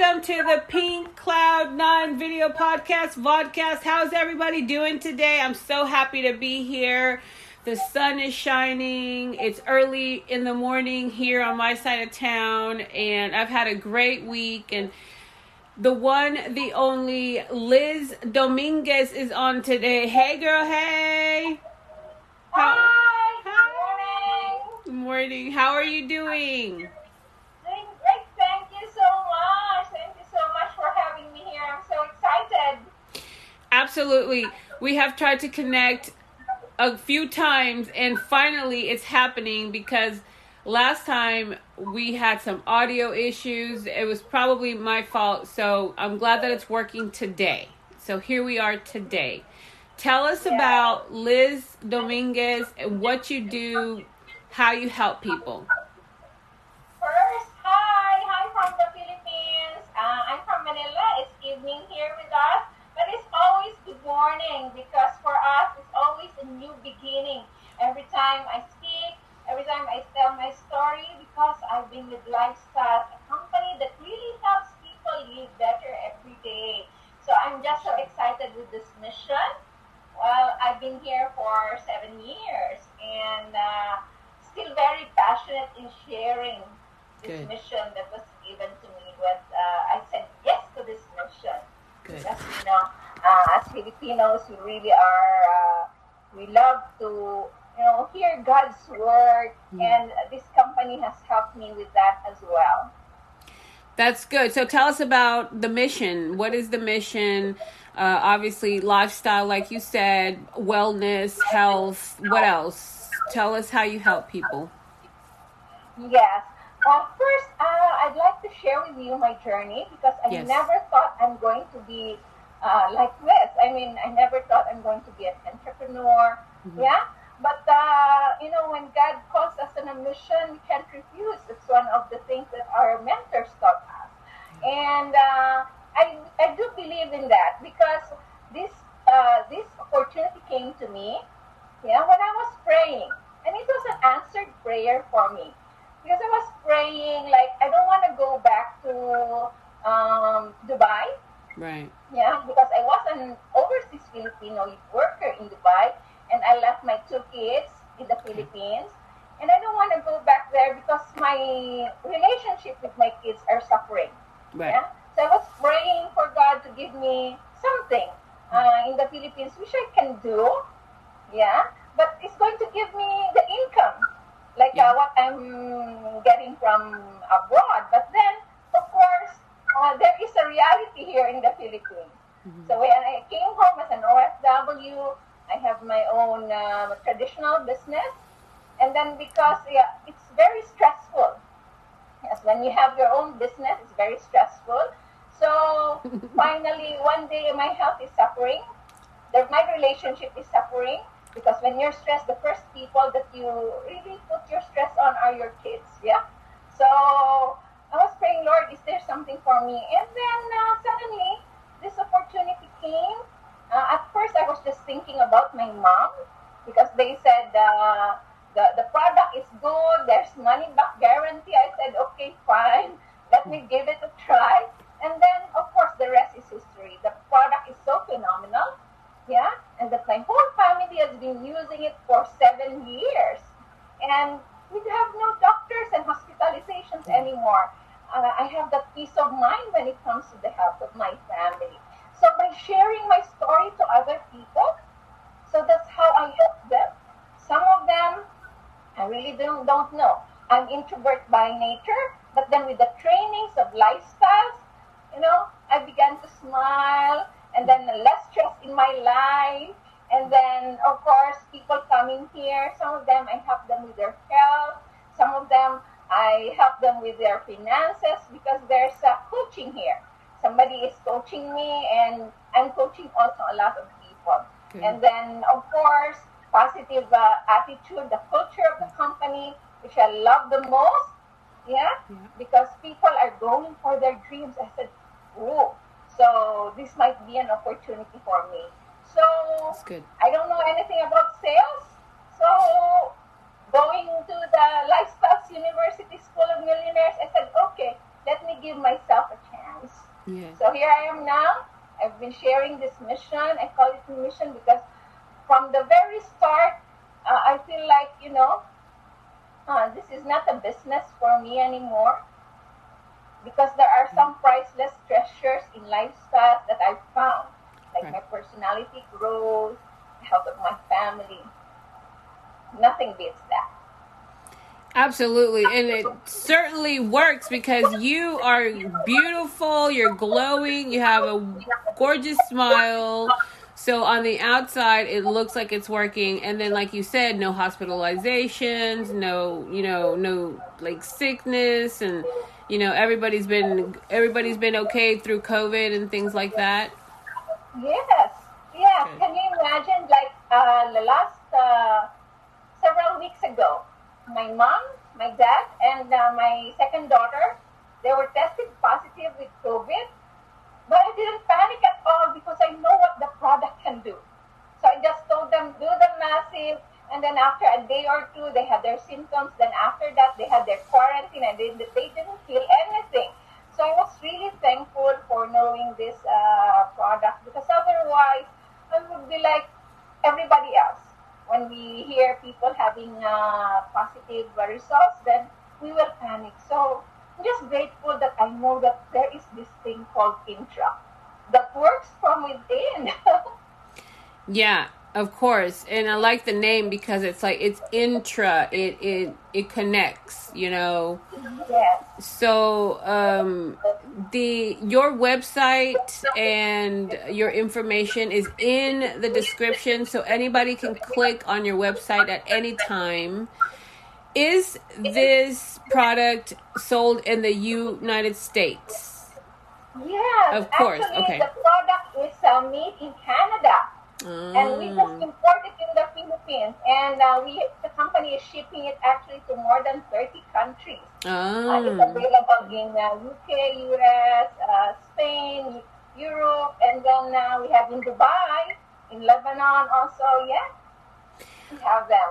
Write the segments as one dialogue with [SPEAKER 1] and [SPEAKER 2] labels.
[SPEAKER 1] Welcome to the Pink Cloud Nine video podcast, vodcast. How's everybody doing today? I'm so happy to be here. The sun is shining. It's early in the morning here on my side of town, and I've had a great week. And the one, the only Liz Dominguez is on today. Hey, girl. Hey.
[SPEAKER 2] How, Hi.
[SPEAKER 1] Hi. Good morning. morning. How are you doing?
[SPEAKER 2] Doing great. Thank you so much. Thank you so much for having me here. I'm so excited.
[SPEAKER 1] Absolutely. We have tried to connect a few times and finally it's happening because last time we had some audio issues. It was probably my fault. So I'm glad that it's working today. So here we are today. Tell us
[SPEAKER 2] Yeah.
[SPEAKER 1] about Liz Dominguez and what you do, how you help people.
[SPEAKER 2] First, hi. Hi from the Philippines. Uh, I'm from Manila. It's evening here with us. But it's always good morning because for us, it's always a new beginning. Every time I speak, every time I tell my story, because I've been with Lifestyle, a company that really helps people live better every day. So I'm just so excited with this mission. Well, I've been here for seven years and uh, still very passionate in sharing this
[SPEAKER 1] Good.
[SPEAKER 2] mission that was given to me. When uh, I said yes to this mission,
[SPEAKER 1] Good.
[SPEAKER 2] because you know, uh, as Filipinos, we really are. Uh, we love to you know hear God's word,
[SPEAKER 1] Mm.
[SPEAKER 2] and this company has helped me with that as well.
[SPEAKER 1] That's good. So tell us about the mission. What is the mission? Uh, obviously, lifestyle, like you said, wellness, health. What else? Tell us how you help people.
[SPEAKER 2] Yes. Uh, first, uh, I'd like to share with you my journey because I
[SPEAKER 1] Yes.
[SPEAKER 2] never thought I'm going to be uh, like this. I mean, I never thought I'm going to be an entrepreneur.
[SPEAKER 1] Mhm.
[SPEAKER 2] Yeah. But, uh, you know, when God calls us on a mission, we can't refuse. It's one of the things that our mentors taught us. And uh, I, I do believe in that because this, uh, this opportunity came to me yeah, when I was praying. And it was an answered prayer for me because I was praying like I don't want to go back to um, Dubai.
[SPEAKER 1] Right.
[SPEAKER 2] Yeah, because I was an overseas Filipino worker in Dubai, and I left my two kids in the Philippines, and I don't want to go back there because my relationship with my kids are suffering.
[SPEAKER 1] Right.
[SPEAKER 2] Yeah, so I was praying for God to give me something uh, in the Philippines, which I can do. Yeah, but it's going to give me the income, like
[SPEAKER 1] Yeah.
[SPEAKER 2] uh, what I'm getting from abroad. But then, of course, uh, there is a reality here in the Philippines.
[SPEAKER 1] Mhm.
[SPEAKER 2] So when I came home as an OFW, I have my own uh, traditional business, and then because yeah, it's very stressful. Yes, when you have your own business, it's very stressful. So finally, one day my health is suffering. The, my relationship is suffering because when you're stressed, the first people that you really put your stress on are your kids. Yeah. So I was praying, Lord, is there something for me? And then uh, suddenly, this opportunity came. Uh, at first, I was just thinking about my mom because they said uh, the, the product is good, there's money back guarantee. I said, okay, fine, let me give it a try. And then, of course, the rest is history. The product is so phenomenal, yeah, and that my whole family has been using it for seven years. And we have no doctors and hospitalizations anymore. Uh, I have that peace of mind when it comes to the health of my family. So by sharing my story to other people, so that's how I help them. Some of them, I really don't, don't know. I'm introvert by nature, but then with the trainings of lifestyles, you know, I began to smile, and then less stress in my life, and then of course people coming here. Some of them I help them with their health. Some of them I help them with their finances because there's a coaching here. Somebody is coaching me, and I'm coaching also a lot of people.
[SPEAKER 1] Good.
[SPEAKER 2] And then, of course, positive uh, attitude, the culture of the company, which I love the most. Yeah?
[SPEAKER 1] Yeah.
[SPEAKER 2] Because people are going for their dreams. I said, oh, so this might be an opportunity for me. So
[SPEAKER 1] That's good.
[SPEAKER 2] I don't know anything about sales. So going to the Lifestyles University School of Millionaires, I said, okay, let me give myself a chance. So here I am now. I've been sharing this mission. I call it a mission because from the very start, uh, I feel like, you know, uh, this is not a business for me anymore because there are some priceless treasures in lifestyle that I've found, like
[SPEAKER 1] Right.
[SPEAKER 2] my personality growth, the health of my family. Nothing beats that.
[SPEAKER 1] Absolutely. And it certainly works because you are beautiful, you're glowing, you have a gorgeous smile. So on the outside, it looks like it's working. And then, like you said, no hospitalizations, no, you know, no like sickness. And, you know, everybody's been, everybody's been okay through COVID and things like that.
[SPEAKER 2] Yes, yeah.
[SPEAKER 1] Okay.
[SPEAKER 2] Can you imagine, like uh, the last uh, several weeks ago, my mom, my dad, and uh, my second daughter, they were tested positive with COVID, but I didn't panic at all because I know what the product can do. So I just told them do the massive, and then after a day or two, they had their symptoms. Then after that, they had their quarantine, and they, they didn't feel anything. So I was really thankful for knowing this uh, product because otherwise I would be like everybody else. When we hear people having uh, positive results, then we will panic. So I'm just grateful that I know that there is this thing called intra that works from within.
[SPEAKER 1] Yeah, of course. And I like the name because it's like it's intra. It it it connects, you know.
[SPEAKER 2] yes.
[SPEAKER 1] So um the your website and your information is in the description so anybody can click on your website at any time. Is this product sold in the United States?
[SPEAKER 2] Yes.
[SPEAKER 1] Of course,
[SPEAKER 2] Actually,
[SPEAKER 1] okay.
[SPEAKER 2] the product is uh, made in Canada. And we just
[SPEAKER 1] Mm,
[SPEAKER 2] import it in the Philippines, and uh, we the company is shipping it actually to more than 30 countries. Uh, it's available in uh, UK, US, uh, Spain, Europe, and then uh, we have in Dubai, in Lebanon also. Yeah, we have them.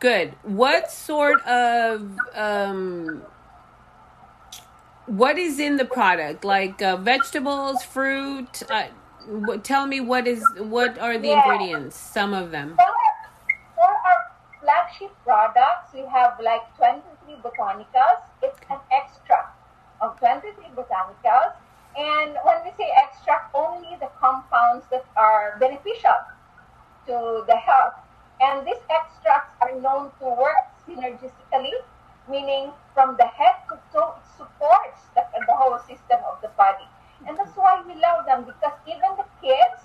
[SPEAKER 1] Good. What sort of um what is in the product? Like uh, vegetables, fruit? Tell me what is what are the
[SPEAKER 2] Yeah.
[SPEAKER 1] ingredients? Some of them.
[SPEAKER 2] For, for our flagship products, we have like 23 botanicals. It's an extract of 23 botanicals. And when we say extract, only the compounds that are beneficial to the health. And these extracts are known to work synergistically, meaning from the head to toe, it supports the, the whole system of the body. And that's why we love them because even the kids,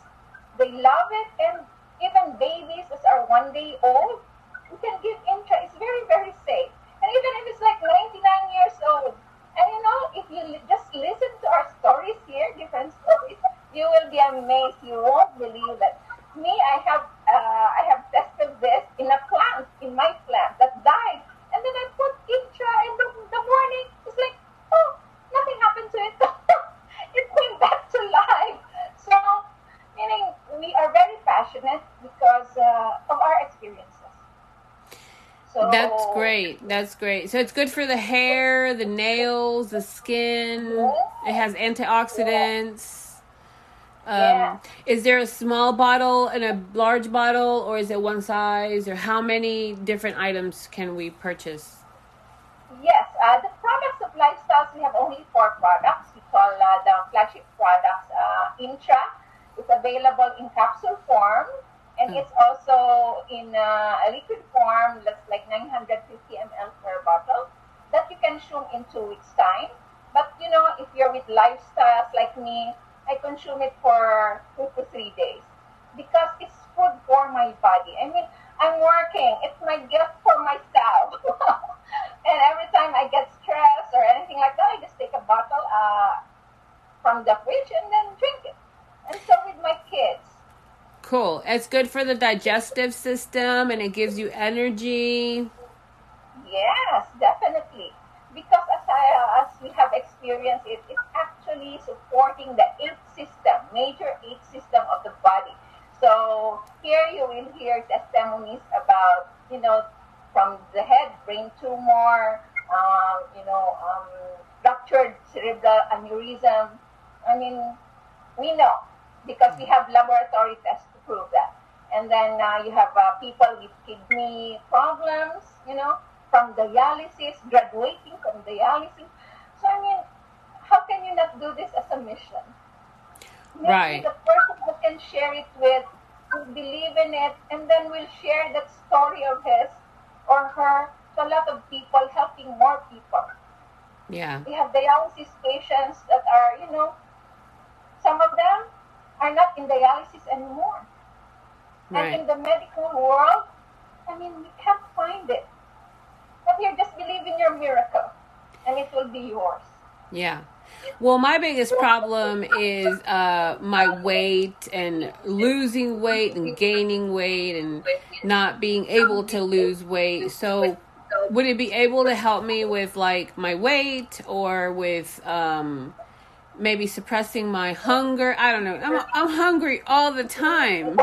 [SPEAKER 2] they love it. And even babies that are one day old, we can give intra. It's very, very safe. And even if it's like 99 years old, and you know, if you just listen to our stories here, different stories, you will be amazed. You won't believe it. Me, I have, uh, I have tested this in a plant, in my plant that died, and then I put intra, and the, the morning it's like, oh, nothing happened to it. it came back to life. So, meaning we are very passionate because uh, of our experiences. So
[SPEAKER 1] That's great. That's great. So it's good for the hair, the nails, the skin. It has antioxidants. Um,
[SPEAKER 2] Yeah.
[SPEAKER 1] Is there a small bottle and a large bottle, or is it one size? Or how many different items can we purchase?
[SPEAKER 2] Yes, uh, the products of Lifestyles, we have only four products. We call uh, the flagship products uh, Intra. It's available in capsule form, and it's also in a liquid form that's like 950 ml per bottle that you can consume in two weeks' time. But you know, if you're with lifestyles like me, I consume it for two to three days because it's food for my body. I mean, I'm working. It's my gift for myself. and every time I get stressed or anything like that, I just take a bottle uh, from the fridge and then drink it. And so with my kids.
[SPEAKER 1] Cool. It's good for the digestive system and it gives you energy.
[SPEAKER 2] Yes, definitely. Because as I, as we have experienced it, it's actually supporting the eight system, major eight system of the body. So here you will hear testimonies about, you know, from the head, brain tumor, um, you know, um, ruptured cerebral aneurysm, I mean, we know because we have laboratory tests to prove that. And then uh, you have uh, people with kidney problems, you know, from dialysis, graduating from dialysis. So, I mean, how can you not do this as a mission? Maybe
[SPEAKER 1] Right.
[SPEAKER 2] the person who can share it with will believe in it and then will share that story of his or her to a lot of people, helping more people.
[SPEAKER 1] Yeah.
[SPEAKER 2] We have dialysis patients that are, you know, some of them are not in dialysis anymore. And in the medical world, I mean, we can't find it. But here, just believe in your miracle, and it will be yours.
[SPEAKER 1] Yeah. Well, my biggest problem is uh, my weight and losing weight and gaining weight and not being able to lose weight. So, would it be able to help me with like my weight or with um, maybe suppressing my hunger? I don't know. I'm, I'm hungry all the time.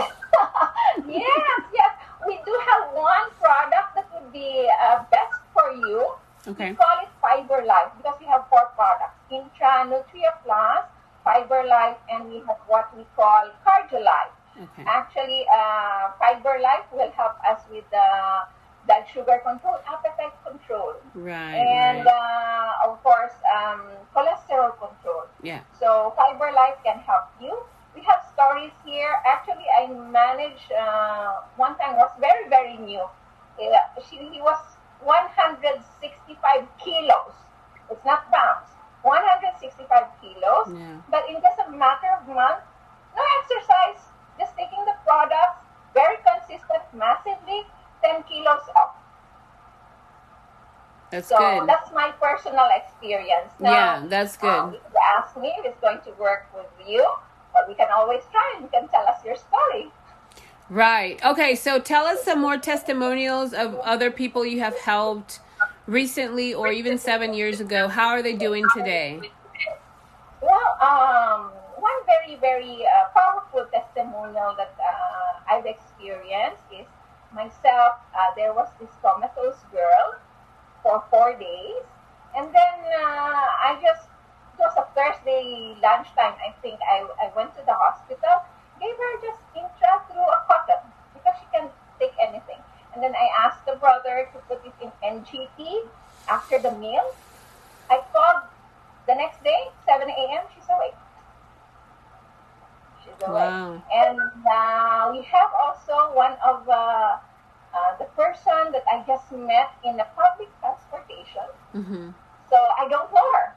[SPEAKER 2] Yes, yes. We do have one product that would be uh, best for you.
[SPEAKER 1] Okay.
[SPEAKER 2] We call it Fiber Life because we have four products Intra, Nutria Plus, Fiber Life, and we have what we call Cardio Life.
[SPEAKER 1] Okay.
[SPEAKER 2] Actually, uh, Fiber Life will help us with uh, blood sugar control, appetite control,
[SPEAKER 1] Right.
[SPEAKER 2] and
[SPEAKER 1] right.
[SPEAKER 2] uh, of course, um, cholesterol control.
[SPEAKER 1] Yeah.
[SPEAKER 2] So Fiber Life can help you. We have stories here. Actually, I managed uh, one time was very very new. Uh, she he was 165 kilos. It's not pounds. 165 kilos.
[SPEAKER 1] Yeah.
[SPEAKER 2] But in just a matter of months, no exercise, just taking the products, very consistent, massively, 10 kilos up.
[SPEAKER 1] That's
[SPEAKER 2] So
[SPEAKER 1] good.
[SPEAKER 2] that's my personal experience. Now,
[SPEAKER 1] Yeah, that's good.
[SPEAKER 2] um, if you ask me if it's going to work with you, but we can always try and you can tell us your story.
[SPEAKER 1] Right. Okay, so tell us some more testimonials of other people you have helped recently or even seven years ago. How are they doing today?
[SPEAKER 2] Well, um, one very, very uh, powerful testimonial that uh, I've experienced is myself. Uh, there was this comatose girl for four days, and then uh, I just it was a Thursday lunchtime. I think I, I went to the hospital, gave her just intra through a cotton because she can't take anything, and then I asked the brother to put it in NGT after the meal. I called the next day, 7 a.m., she's awake. She's awake.
[SPEAKER 1] Wow.
[SPEAKER 2] And uh, we have also one of uh, uh, the person that I just met in the public transportation.
[SPEAKER 1] Mm-hmm.
[SPEAKER 2] So I don't know her.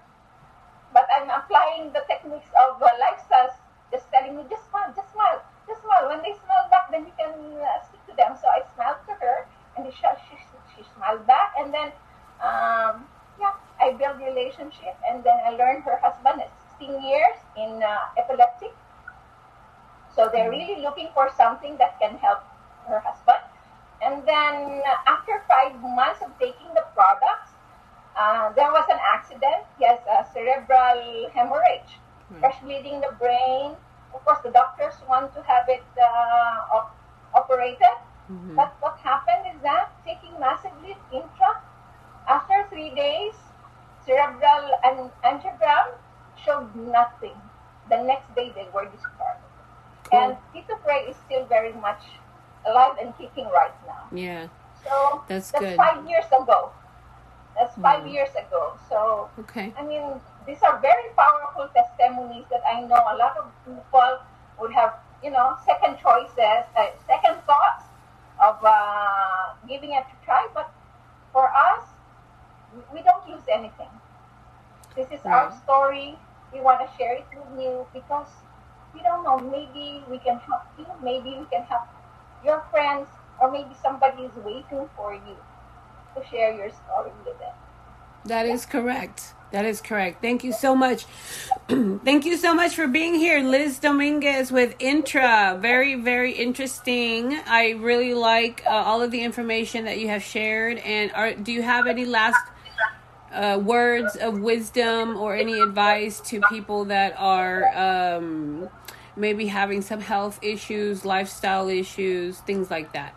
[SPEAKER 2] But I'm applying the techniques of uh, lifestyles, just telling me, just smile, just smile, just smile. When they smile back, then you can uh, speak to them. So I smiled to her, and she, she, she smiled back. And then, um, yeah, I built relationship. And then I learned her husband is 16 years in uh, epileptic. So they're really looking for something that can help her husband. And then uh, after five months of taking the products, uh, there was an accident. He has a cerebral hemorrhage,
[SPEAKER 1] Hmm.
[SPEAKER 2] fresh bleeding in the brain. Of course, the doctors want to have it uh, op- operated.
[SPEAKER 1] Mm-hmm.
[SPEAKER 2] But what happened is that taking massively intra, after three days, cerebral and angiogram showed nothing. The next day, they were discharged.
[SPEAKER 1] Cool.
[SPEAKER 2] And Tito Frey is still very much alive and kicking right now.
[SPEAKER 1] Yeah.
[SPEAKER 2] So
[SPEAKER 1] That's
[SPEAKER 2] that's
[SPEAKER 1] good.
[SPEAKER 2] five years ago. That's five
[SPEAKER 1] Mhm.
[SPEAKER 2] years ago. So
[SPEAKER 1] Okay.
[SPEAKER 2] I mean, these are very powerful testimonies that I know a lot of people would have, you know, second choices, uh, second thoughts of uh, giving it a try. But for us, we- we don't lose anything. This is our story. We want to share it with you because we don't know. Maybe we can help you. Maybe we can help your friends, or maybe somebody is waiting for you to share your story with them.
[SPEAKER 1] That is correct. That is correct. Thank you so much. Thank you so much for being here, Liz Dominguez with Intra. Very, very interesting. I really like uh, all of the information that you have shared. And are, do you have any last uh, words of wisdom or any advice to people that are um, maybe having some health issues, lifestyle issues, things like that?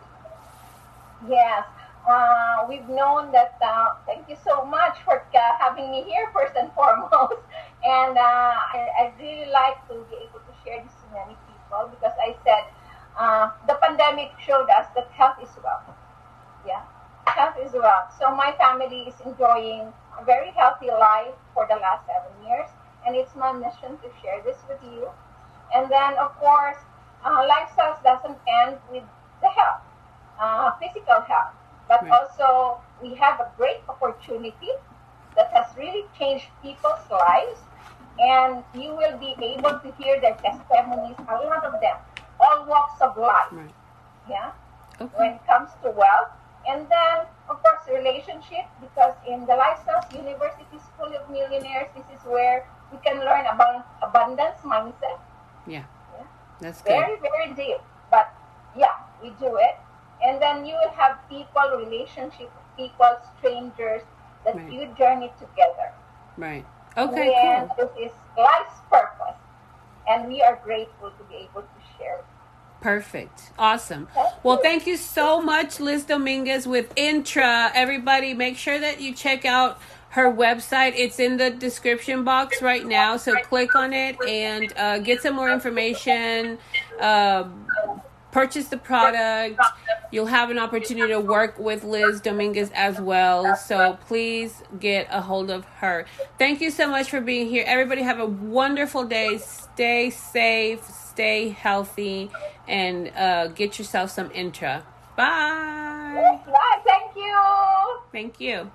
[SPEAKER 2] Yes. Uh, we've known that. Uh, thank you so much for uh, having me here, first and foremost. And uh, I, I really like to be able to share this to many people because I said uh, the pandemic showed us that health is wealth. Yeah, health is wealth. So my family is enjoying a very healthy life for the last seven years, and it's my mission to share this with you. And then, of course, uh, lifestyles doesn't end with the health, uh, physical health, but
[SPEAKER 1] Right.
[SPEAKER 2] also we have a great opportunity that has really changed people's lives, and you will be able to hear their testimonies, a lot of them, all walks of life.
[SPEAKER 1] Right.
[SPEAKER 2] Yeah
[SPEAKER 1] Okay.
[SPEAKER 2] when it comes to wealth. And then, of course, relationship, because in the Lifestyles University School of Millionaires, this is where we can learn about abundance mindset.
[SPEAKER 1] Yeah.
[SPEAKER 2] Yeah.
[SPEAKER 1] That's good.
[SPEAKER 2] Very, very deep. But yeah, we do it. And then you will have people, relationship, people, strangers that
[SPEAKER 1] Right.
[SPEAKER 2] you journey together.
[SPEAKER 1] Right. Okay,
[SPEAKER 2] and
[SPEAKER 1] cool.
[SPEAKER 2] this is life's purpose. And we are grateful to be able to share it.
[SPEAKER 1] Perfect. Awesome.
[SPEAKER 2] Thank
[SPEAKER 1] Well,
[SPEAKER 2] you.
[SPEAKER 1] thank you so much, Liz Dominguez with Intra. Everybody, make sure that you check out her website. It's in the description box right now. So click on it and uh, get some more information. Um purchase the product. You'll have an opportunity to work with Liz Dominguez as well. So please get a hold of her. Thank you so much for being here. Everybody have a wonderful day. Stay safe, stay healthy, and uh, get yourself some intra. Bye.
[SPEAKER 2] Bye. Thank you.
[SPEAKER 1] Thank you.